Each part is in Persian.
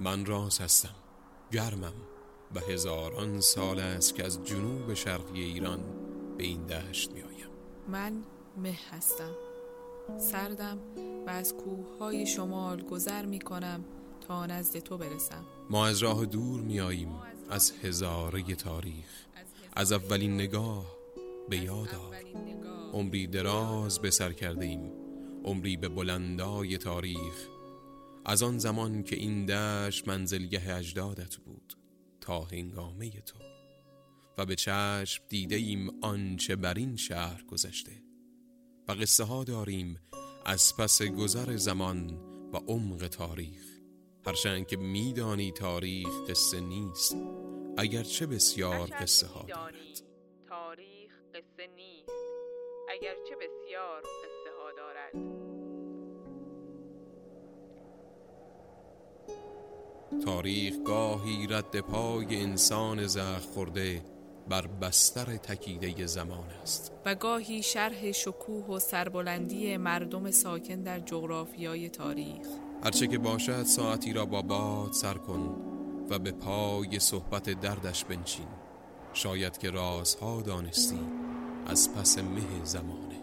من راز هستم گرمم و هزاران سال است که از جنوب شرقی ایران به این دشت می آیم. من مه هستم سردم و از کوههای شمال گذر می کنم تا نزد تو برسم. ما از راه دور می آییم از هزاره تاریخ از اولین نگاه به یاد آر. عمری دراز به سر کرده ایم عمری به بلندای تاریخ از آن زمان که این دشت منزلگه اجدادت بود تا هنگامه تو. و به چشم دیده ایم آنچه بر این شهر گذشته. و قصه ها داریم از پس گذر زمان و عمق تاریخ. هرچند که میدانی تاریخ قصه نیست اگرچه بسیار قصه ها دارد. تاریخ قصه نیست اگرچه بسیار قصه ها دارد. تاریخ گاهی رد پای انسان زخ خورده بر بستر تکیده زمان است. و گاهی شرح شکوه و سربلندی مردم ساکن در جغرافیای تاریخ. هرچه که باشد ساعتی را با باد سر کن و به پای صحبت دردش بنشین. شاید که رازها دانستی از پس مه زمانه.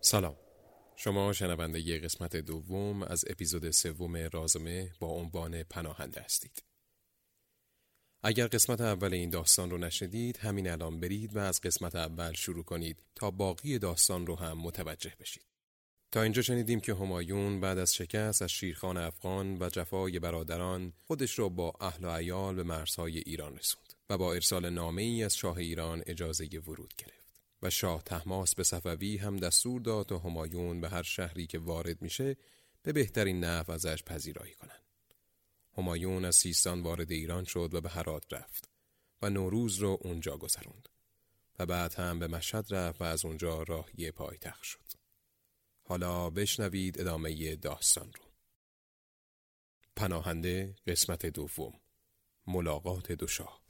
سلام. شما شنونده ی قسمت دوم از اپیزود سوم رازمه با عنوان پناهنده هستید. اگر قسمت اول این داستان رو نشدید همین الان برید و از قسمت اول شروع کنید تا باقی داستان رو هم متوجه بشید. تا اینجا شنیدیم که همایون بعد از شکست از شیرخان افغان و جفای برادران خودش را با اهل و عیال به مرزهای ایران رسوند و با ارسال نامه ای از شاه ایران اجازه ورود گرفت. و شاه تحماس به صفوی هم دستور داد تا همایون به هر شهری که وارد میشه به بهترین نحو ازش پذیرایی کنند. همایون از سیستان وارد ایران شد و به هرات رفت و نوروز رو اونجا گذروند و بعد هم به مشهد رفت و از اونجا راهی پایتخت شد. حالا بشنوید ادامه داستان رو. پناهنده قسمت دوم ملاقات دو شاه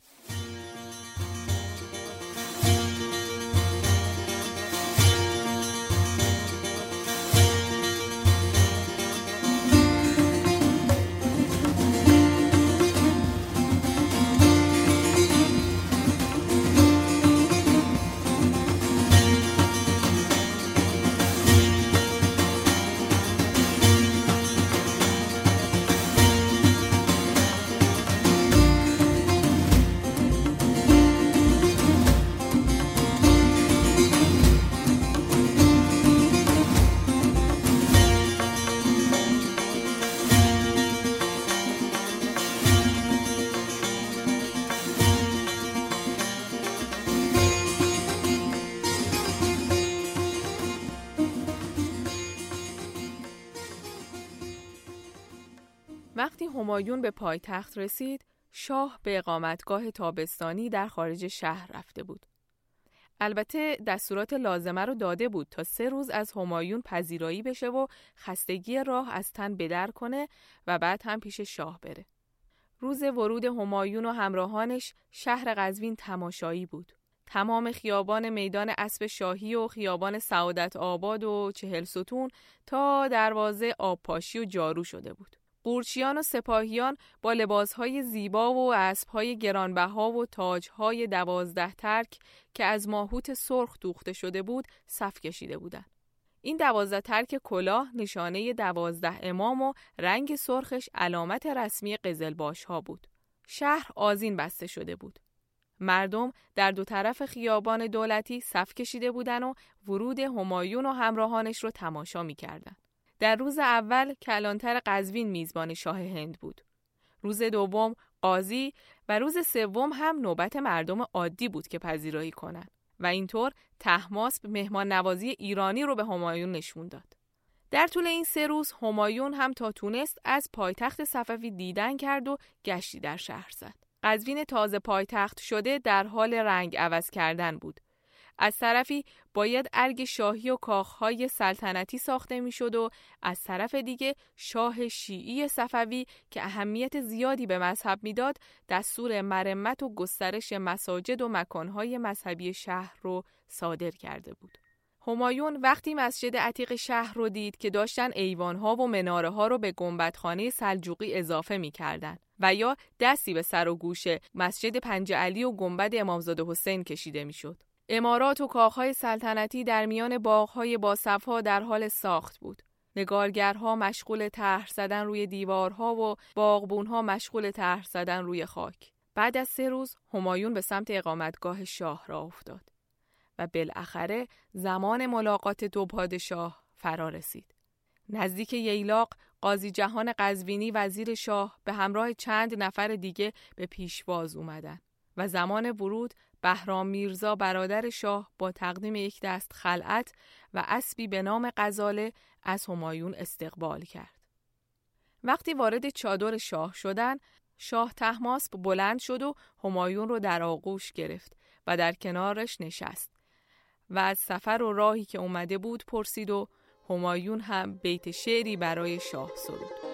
همایون به پایتخت رسید، شاه به اقامتگاه تابستانی در خارج شهر رفته بود. البته دستورات لازمه رو داده بود تا سه روز از همایون پذیرایی بشه و خستگی راه از تن بدر کنه و بعد هم پیش شاه بره. روز ورود همایون و همراهانش شهر قزوین تماشایی بود. تمام خیابان میدان اسب شاهی و خیابان سعادت آباد و چهل ستون تا دروازه آبپاشی و جارو شده بود. قورچیان و سپاهیان با لباسهای زیبا و اسبهای گرانبها و تاجهای دوازده ترک که از ماهوت سرخ دوخته شده بود صف کشیده بودند. این دوازده ترک کلاه نشانه دوازده امام و رنگ سرخش علامت رسمی قزلباش ها بود. شهر آزین بسته شده بود. مردم در دو طرف خیابان دولتی صف کشیده بودن و ورود همایون و همراهانش رو تماشا می کردن. در روز اول کلانتر قزوین میزبان شاه هند بود. روز دوم قاضی و روز سوم هم نوبت مردم عادی بود که پذیرایی کنند و اینطور تحماس به مهمان نوازی ایرانی رو به همایون نشون داد. در طول این سه روز همایون هم تا تونست از پایتخت صفوی دیدن کرد و گشتی در شهر زد. قزوین تازه پایتخت شده در حال رنگ عوض کردن بود از طرفی باید ارگ شاهی و کاخهای سلطنتی ساخته می‌شد و از طرف دیگه شاه شیعی صفوی که اهمیت زیادی به مذهب می‌داد دستور مرمت و گسترش مساجد و مکانهای مذهبی شهر رو صادر کرده بود. همایون وقتی مسجد عتیق شهر رو دید که داشتن ایوانها و مناره ها رو به گنبدخانه سلجوقی اضافه می‌کردن و یا دستی به سر و گوش مسجد پنج علی و گنبد امامزاده حسین کشیده می‌شد. امارات و کاخهای سلطنتی در میان باغهای باصفها در حال ساخت بود. نگارگرها مشغول طرح زدن روی دیوارها و باغبونها مشغول طرح زدن روی خاک. بعد از سه روز همایون به سمت اقامتگاه شاه را افتاد و بالاخره زمان ملاقات دو پادشاه فرا رسید. نزدیک ییلاق قاضی جهان قزوینی وزیر شاه به همراه چند نفر دیگه به پیشواز اومدن و زمان ورود بهرام میرزا برادر شاه با تقدیم یک دست خلعت و اسبی به نام غزاله از همایون استقبال کرد. وقتی وارد چادر شاه شدن، شاه تحماسب بلند شد و همایون رو در آغوش گرفت و در کنارش نشست و از سفر و راهی که اومده بود پرسید و همایون هم بیت شعری برای شاه سرود.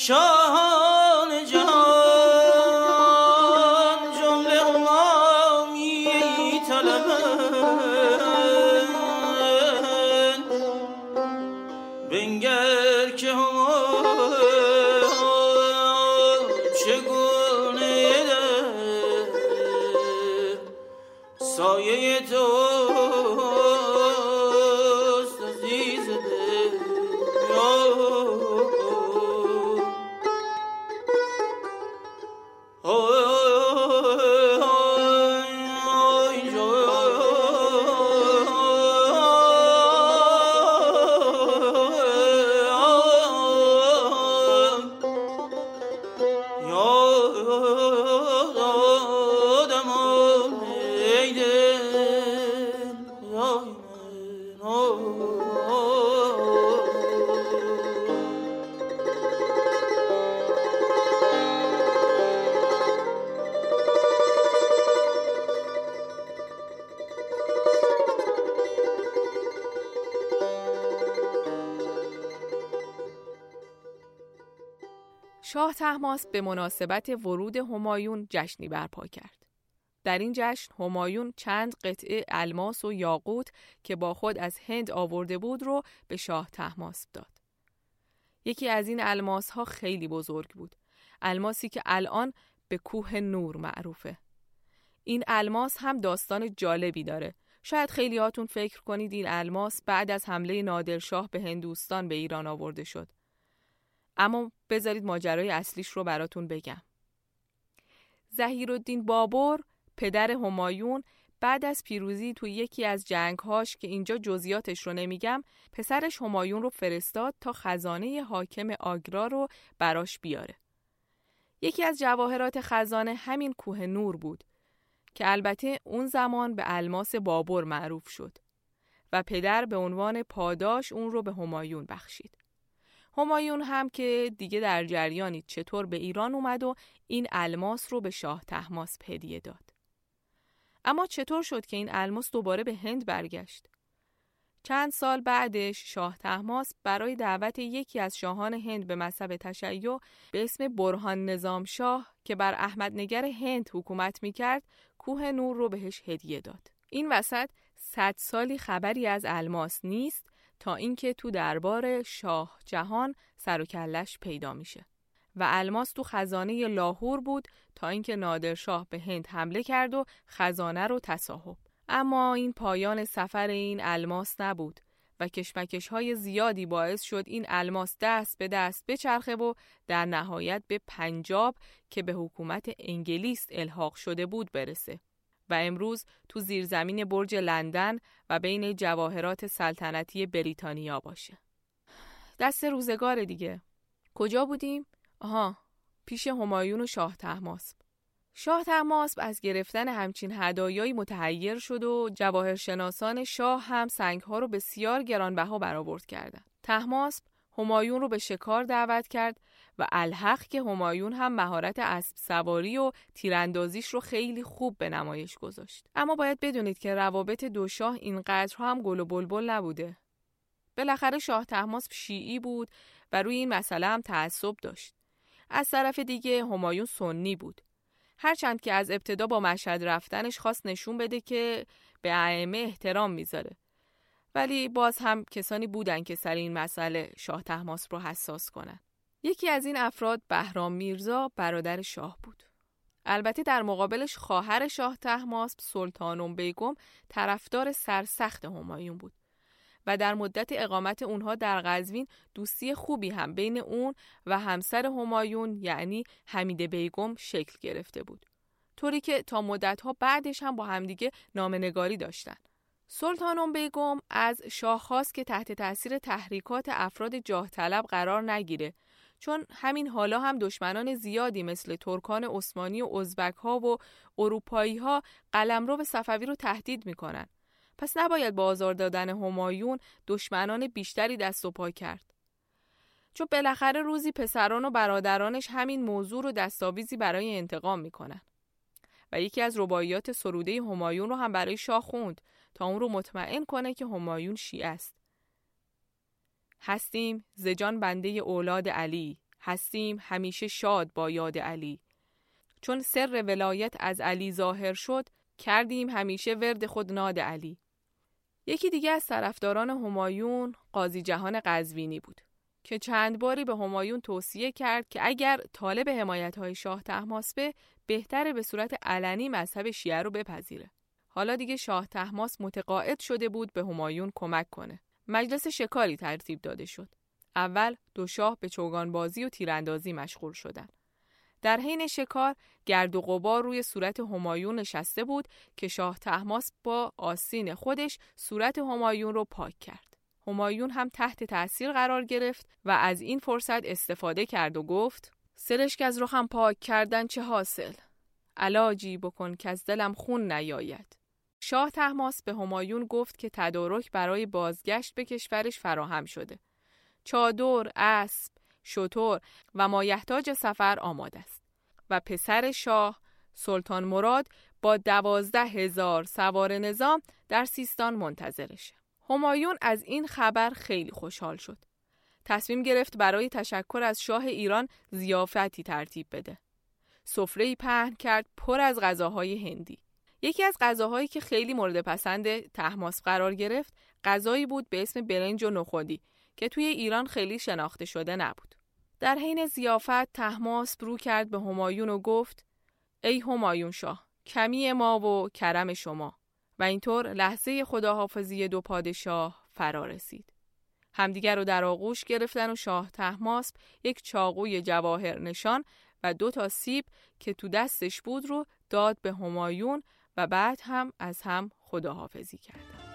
Show شاه تحماس به مناسبت ورود همایون جشنی برپا کرد. در این جشن همایون چند قطعه الماس و یاقوت که با خود از هند آورده بود رو به شاه تحماس داد. یکی از این الماس ها خیلی بزرگ بود. الماسی که الان به کوه نور معروفه. این الماس هم داستان جالبی داره. شاید خیلی هاتون فکر کنید این الماس بعد از حمله نادرشاه به هندوستان به ایران آورده شد. اما بذارید ماجرای اصلیش رو براتون بگم. الدین بابر پدر همایون بعد از پیروزی توی یکی از جنگهاش که اینجا جزیاتش رو نمیگم پسرش همایون رو فرستاد تا خزانه حاکم آگرا رو براش بیاره. یکی از جواهرات خزانه همین کوه نور بود که البته اون زمان به الماس بابر معروف شد و پدر به عنوان پاداش اون رو به همایون بخشید. همایون هم که دیگه در جریانی چطور به ایران اومد و این الماس رو به شاه تحماس هدیه داد. اما چطور شد که این الماس دوباره به هند برگشت؟ چند سال بعدش شاه تحماس برای دعوت یکی از شاهان هند به مذهب تشیع به اسم برهان نظام شاه که بر احمد نگر هند حکومت می‌کرد کوه نور رو بهش هدیه داد. این وسط صد سالی خبری از الماس نیست تا اینکه تو دربار شاه جهان سر و کلش پیدا میشه و الماس تو خزانه لاهور بود تا اینکه نادرشاه به هند حمله کرد و خزانه رو تصاحب اما این پایان سفر این الماس نبود و کشمکش های زیادی باعث شد این الماس دست به دست بچرخه و در نهایت به پنجاب که به حکومت انگلیس الحاق شده بود برسه. و امروز تو زیرزمین برج لندن و بین جواهرات سلطنتی بریتانیا باشه. دست روزگار دیگه. کجا بودیم؟ آها، پیش همایون و شاه تحماسب. شاه تحماسب از گرفتن همچین هدایایی متحیر شد و جواهرشناسان شاه هم سنگها رو بسیار گرانبها برآورد کردند. تحماسب همایون رو به شکار دعوت کرد و الحق که همایون هم مهارت اسب سواری و تیراندازیش رو خیلی خوب به نمایش گذاشت. اما باید بدونید که روابط دو شاه اینقدر هم گل و بلبل نبوده. بالاخره شاه تحماسب شیعی بود و روی این مسئله هم تعصب داشت. از طرف دیگه همایون سنی بود. هرچند که از ابتدا با مشهد رفتنش خواست نشون بده که به ائمه احترام می‌ذاره. ولی باز هم کسانی بودن که سر این مسئله شاه تحماسب رو حساس کنن. یکی از این افراد بهرام میرزا برادر شاه بود. البته در مقابلش خواهر شاه تحماسب سلطانم بیگم طرفدار سرسخت همایون بود و در مدت اقامت اونها در قزوین دوستی خوبی هم بین اون و همسر همایون یعنی حمیده بیگم شکل گرفته بود. طوری که تا مدتها بعدش هم با همدیگه نامنگاری داشتن. سلطانم بیگم از شاه خواست که تحت تاثیر تحریکات افراد جاه طلب قرار نگیره چون همین حالا هم دشمنان زیادی مثل ترکان عثمانی و ازبک ها و اروپایی ها قلمرو صفوی رو تهدید می‌کنن. پس نباید با آزار دادن همایون دشمنان بیشتری دست و پا کرد. چون بالاخره روزی پسران و برادرانش همین موضوع رو دستاویزی برای انتقام می‌کنن. و یکی از رباعیات سروده همایون رو هم برای شاه خوند تا اون رو مطمئن کنه که همایون شیعه است. هستیم زجان بنده اولاد علی هستیم همیشه شاد با یاد علی چون سر ولایت از علی ظاهر شد کردیم همیشه ورد خود ناد علی یکی دیگه از طرفداران همایون قاضی جهان قزوینی بود که چند باری به همایون توصیه کرد که اگر طالب حمایت های شاه تحماسبه بهتره به صورت علنی مذهب شیعه رو بپذیره. حالا دیگه شاه تحماس متقاعد شده بود به همایون کمک کنه. مجلس شکاری ترتیب داده شد. اول دو شاه به چوگان بازی و تیراندازی مشغول شدند. در حین شکار گرد و غبار روی صورت همایون نشسته بود که شاه تحماس با آسین خودش صورت همایون رو پاک کرد. همایون هم تحت تأثیر قرار گرفت و از این فرصت استفاده کرد و گفت سرشک از رخم پاک کردن چه حاصل؟ علاجی بکن که از دلم خون نیاید. شاه تحماس به همایون گفت که تدارک برای بازگشت به کشورش فراهم شده. چادر، اسب، شطور و مایحتاج سفر آماده است و پسر شاه سلطان مراد با دوازده هزار سوار نظام در سیستان منتظرشه. همایون از این خبر خیلی خوشحال شد. تصمیم گرفت برای تشکر از شاه ایران زیافتی ترتیب بده. سفره پهن کرد پر از غذاهای هندی. یکی از غذاهایی که خیلی مورد پسند تحماس قرار گرفت غذایی بود به اسم برنج و نخودی که توی ایران خیلی شناخته شده نبود. در حین زیافت تحماس برو کرد به همایون و گفت ای همایون شاه کمی ما و کرم شما و اینطور لحظه خداحافظی دو پادشاه فرا رسید. همدیگر رو در آغوش گرفتن و شاه تحماسب یک چاقوی جواهر نشان و دو تا سیب که تو دستش بود رو داد به همایون و بعد هم از هم خداحافظی کردند.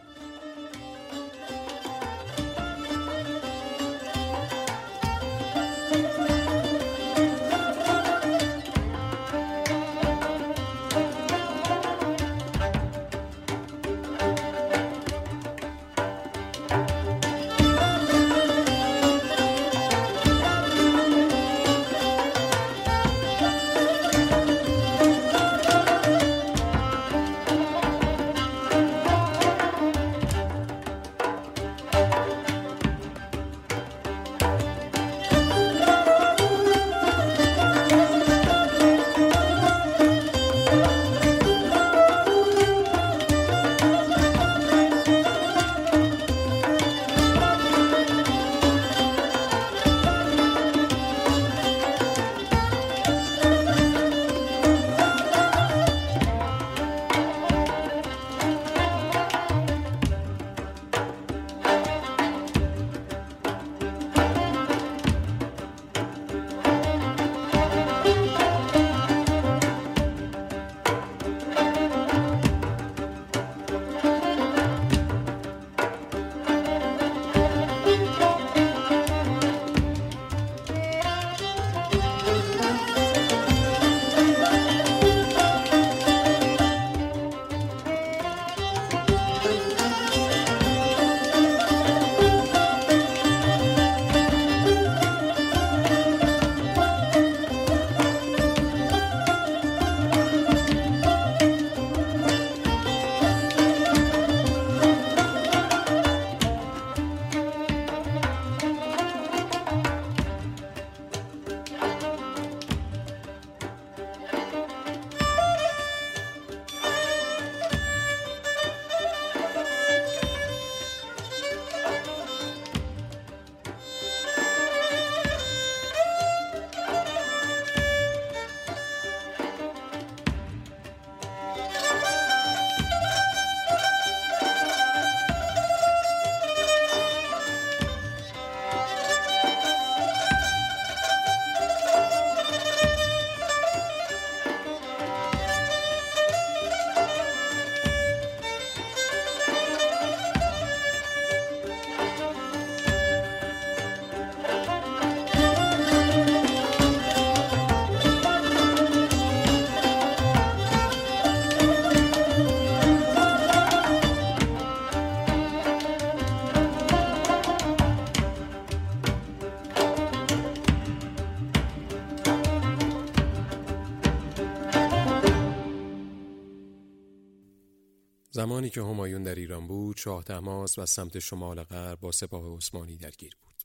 زمانی که همایون در ایران بود شاه تماس و سمت شمال غرب با سپاه عثمانی درگیر بود.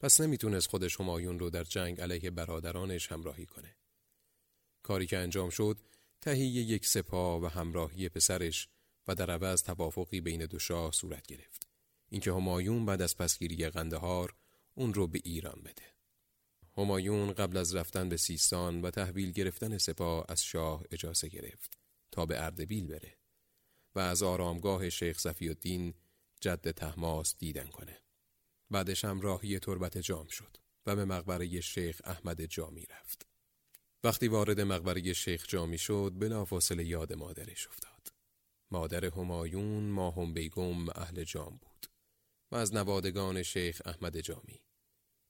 پس نمی‌تونست خودش همایون رو در جنگ علیه برادرانش همراهی کنه. کاری که انجام شد تهیه یک سپاه و همراهی پسرش و در عوض توافقی بین دو شاه صورت گرفت. اینکه همایون بعد از پسگیری قندهار اون رو به ایران بده. همایون قبل از رفتن به سیستان و تحویل گرفتن سپاه از شاه اجازه گرفت تا به اردبیل بره. و از آرامگاه شیخ صفی الدین جد تحماس دیدن کنه. بعدش هم راهی تربت جام شد و به مقبره شیخ احمد جامی رفت. وقتی وارد مقبره شیخ جامی شد بلافاصله یاد مادرش افتاد. مادر همایون ماهم بیگم اهل جام بود و از نوادگان شیخ احمد جامی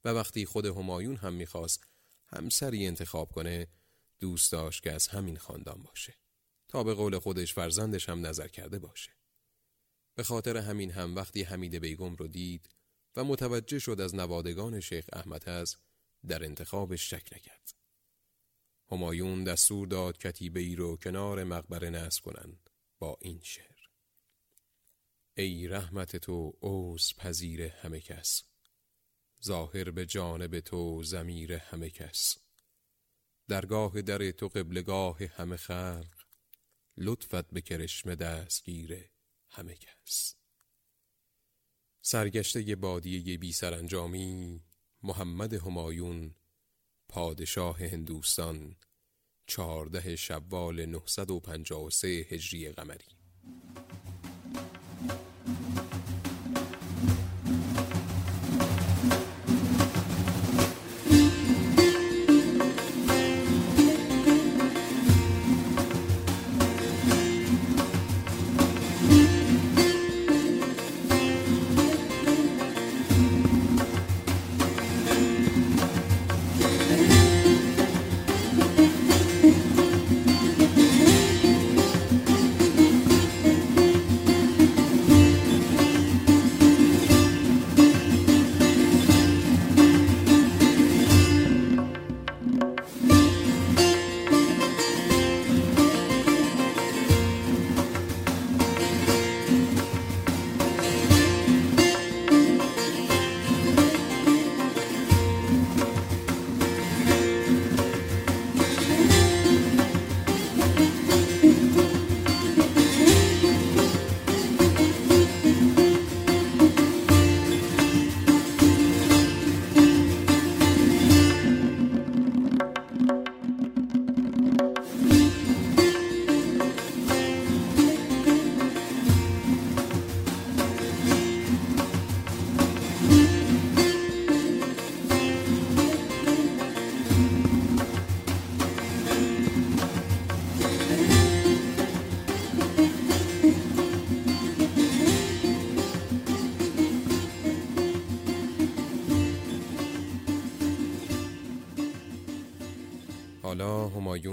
و وقتی خود همایون هم می‌خواست همسری انتخاب کنه دوست داشت که از همین خاندان باشه. تا به قول خودش فرزندش هم نظر کرده باشه. به خاطر همین هم وقتی حمید بیگم رو دید و متوجه شد از نوادگان شیخ احمد هست در انتخابش شک نکرد. همایون دستور داد کتیبه ای رو کنار مقبره نصب کنن با این شعر. ای رحمت تو اوز پذیر همه کس ظاهر به جانب تو زمیر همه کس درگاه در تو قبلگاه همه خلق لطفت به کرشم دستگیر همه کس. سرگشته بادیه بی سرانجامی محمد همایون پادشاه هندوستان چهارده شوال 953 هجری قمری.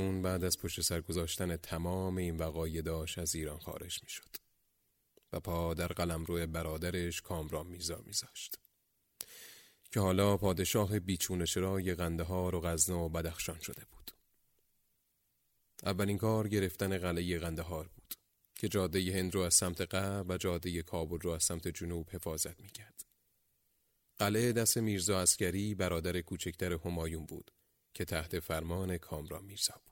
همایون بعد از پشت سر گذاشتن تمام این وقایع داشت از ایران خارج می شد و پا در قلم روی برادرش کامران میزا میذاشت که حالا پادشاه بیچون چرای قنده ها و غزنا و بدخشان شده بود اولین کار گرفتن قلعه قندهار بود که جاده هند رو از سمت غرب و جاده کابل رو از سمت جنوب حفاظت می‌کرد. قلعه دست میرزا اسکری برادر کوچکتر همایون بود که تحت فرمان کامران میرزا بود.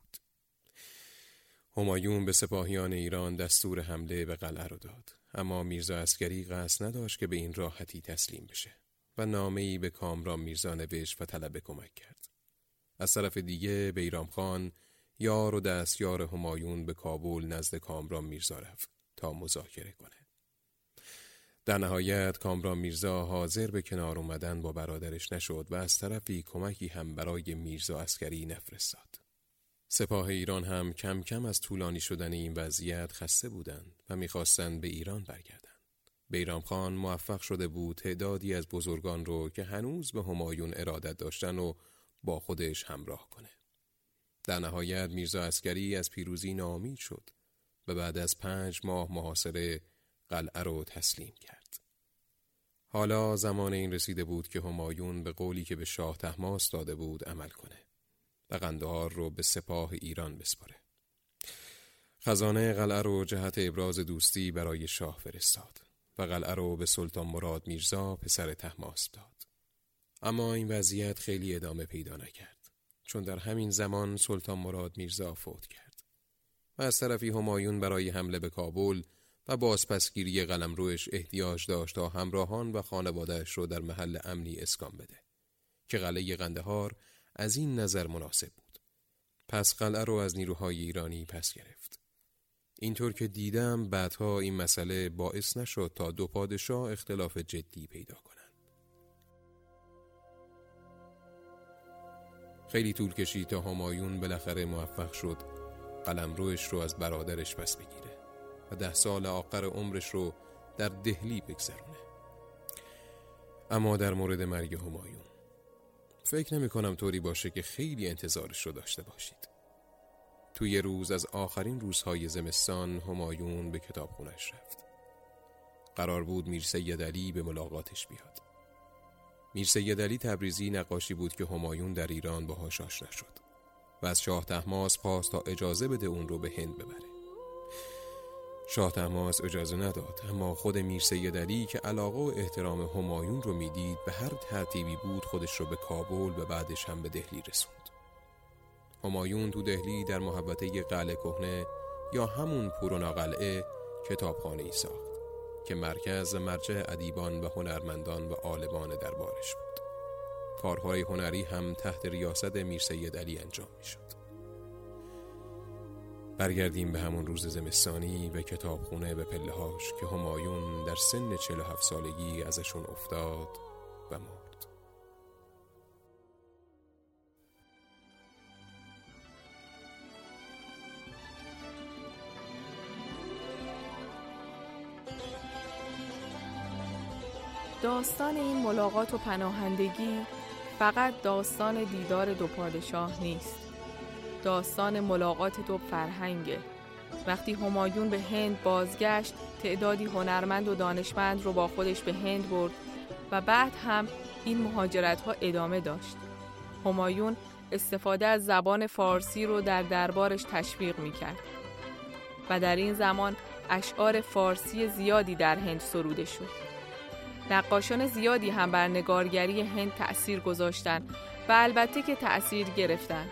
همایون به سپاهیان ایران دستور حمله به قلعه را داد اما میرزا عسکری قصد نداشت که به این راحتی تسلیم بشه و نامه ای به کامران میرزا نوشت و طلب کمک کرد. از طرف دیگه بیرام خان یار و دستیار همایون به کابل نزد کامران میرزا رفت تا مذاکره کنه. در نهایت کامران میرزا حاضر به کنار اومدن با برادرش نشد و از طرفی کمکی هم برای میرزا عسکری نفرستاد. سپاه ایران هم کم کم از طولانی شدن این وضعیت خسته بودند و می‌خواستند به ایران برگردند. بیرام خان موفق شده بود تعدادی از بزرگان رو که هنوز به همایون ارادت داشتن و با خودش همراه کنه. در نهایت میرزا اسکری از پیروزی ناامید شد و بعد از پنج ماه محاصره قلعه رو تسلیم کرد. حالا زمان این رسیده بود که همایون به قولی که به شاه تحماس داده بود عمل کنه و قندهار رو به سپاه ایران بسپاره. خزانه قلعه رو جهت ابراز دوستی برای شاه فرستاد و قلعه رو به سلطان مراد میرزا پسر تحماس داد. اما این وضعیت خیلی ادامه پیدا نکرد چون در همین زمان سلطان مراد میرزا فوت کرد و از طرفی همایون برای حمله به کابل و بازپسگیری روش احتیاج داشت تا همراهان و خانوادهش رو در محل امنی اسکان بده که قلعه قندهار از این نظر مناسب بود. پس قلعه رو از نیروهای ایرانی پس گرفت. اینطور که دیدم بعدها این مسئله باعث نشد تا دو پادشاه اختلاف جدی پیدا کنند. خیلی طول کشید تا همایون بالاخره موفق شد روش رو از برادرش پس بگیره و ده سال آخر عمرش رو در دهلی بگذرونه. اما در مورد مرگ همایون فکر نمی کنم طوری باشه که خیلی انتظارش رو داشته باشید. توی روز از آخرین روزهای زمستان همایون به کتابخونش رفت. قرار بود میر سید علی به ملاقاتش بیاد. میر سید علی تبریزی نقاشی بود که همایون در ایران باهاش آشنا شد و از شاه تحماس خواست تا اجازه بده اون رو به هند ببره. شاه تماس اجازه نداد اما خود میر سید علی که علاقه و احترام همایون رو می‌دید به هر ترتیبی بود خودش رو به کابل و بعدش هم به دهلی رسوند همایون تو دهلی در محبته قلعه کهنه یا همون پورونا قلعه کتابخانه ای ساخت که مرکز مرجع ادیبان و هنرمندان و عالمان دربارش بود کارهای هنری هم تحت ریاست میر سید علی انجام می شد. برگردیم به همون روز زمستانی و کتابخونه به پلهاش که همایون در سن 47 سالگی ازشون افتاد و مرد. داستان این ملاقات و پناهندگی فقط داستان دیدار دو پادشاه نیست. داستان ملاقات دو فرهنگه. وقتی همایون به هند بازگشت تعدادی هنرمند و دانشمند رو با خودش به هند برد و بعد هم این مهاجرت ها ادامه داشت. همایون استفاده از زبان فارسی رو در دربارش تشویق می کرد و در این زمان اشعار فارسی زیادی در هند سروده شد. نقاشان زیادی هم بر نگارگری هند تأثیر گذاشتند و البته که تأثیر گرفتند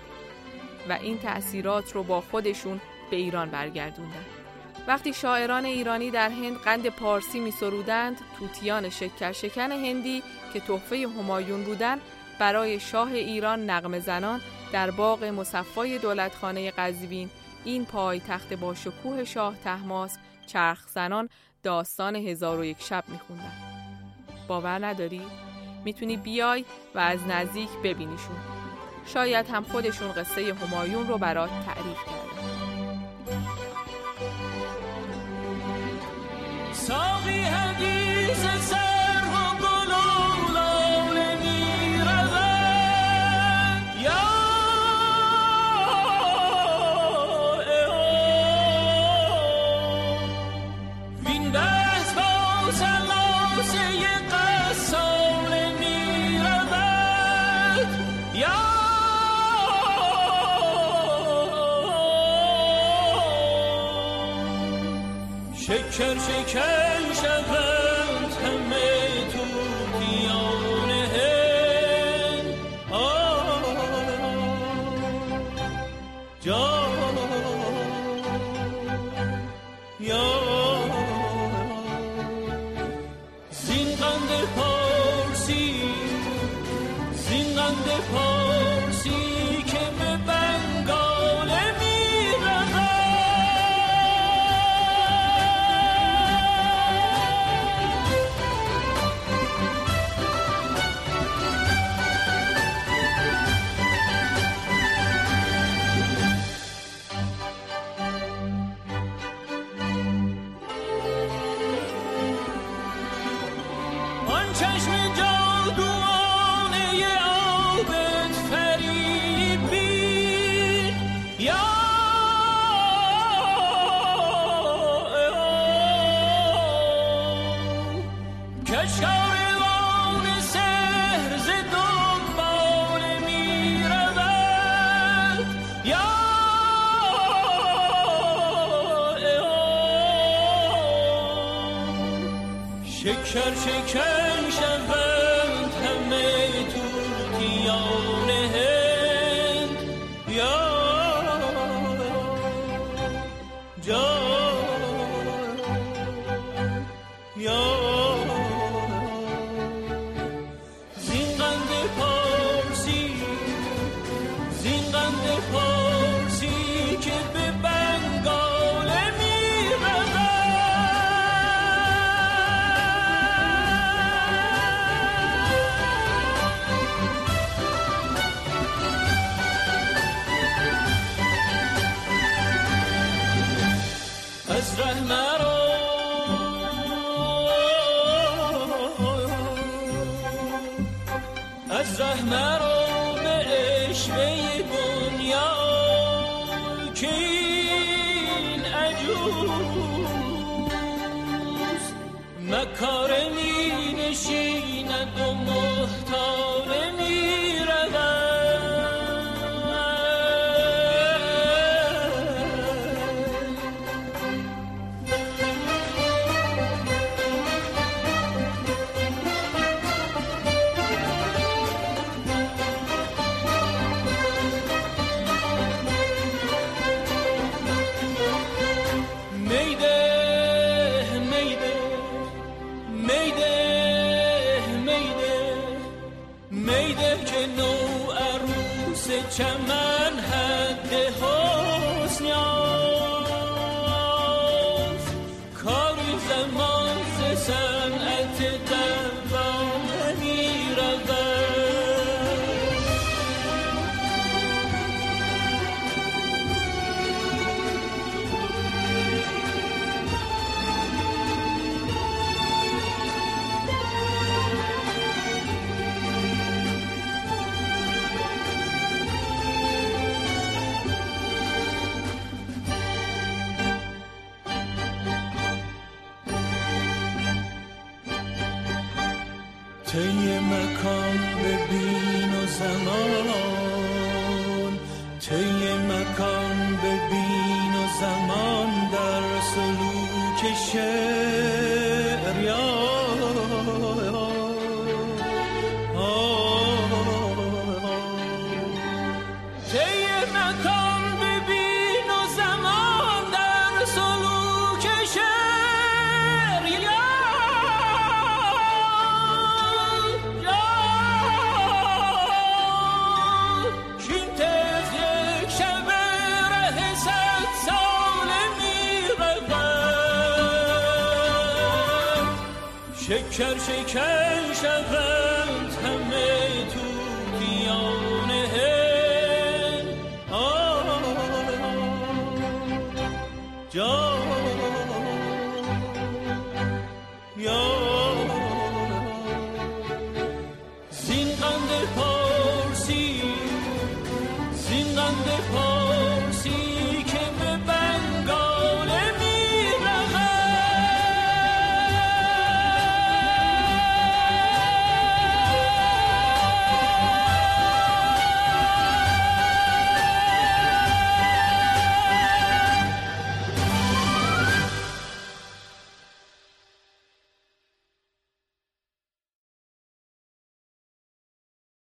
و این تأثیرات رو با خودشون به ایران برگردوندن. وقتی شاعران ایرانی در هند قند پارسی می سرودند، توتیان شکر شکن هندی که تحفه همایون بودند برای شاه ایران نقم زنان در باغ مصفای دولتخانه قزوین این پای تخت با شکوه شاه تحماس چرخ زنان داستان هزار و یک شب میخوندن باور نداری؟ می‌تونی بیای و از نزدیک ببینیشون شاید هم خودشون قصه همایون رو برات تعریف کردن. ساقی حدیث Joe. شکر شکر شد دنیا که این عجوز. مکاره شکر شکن شوند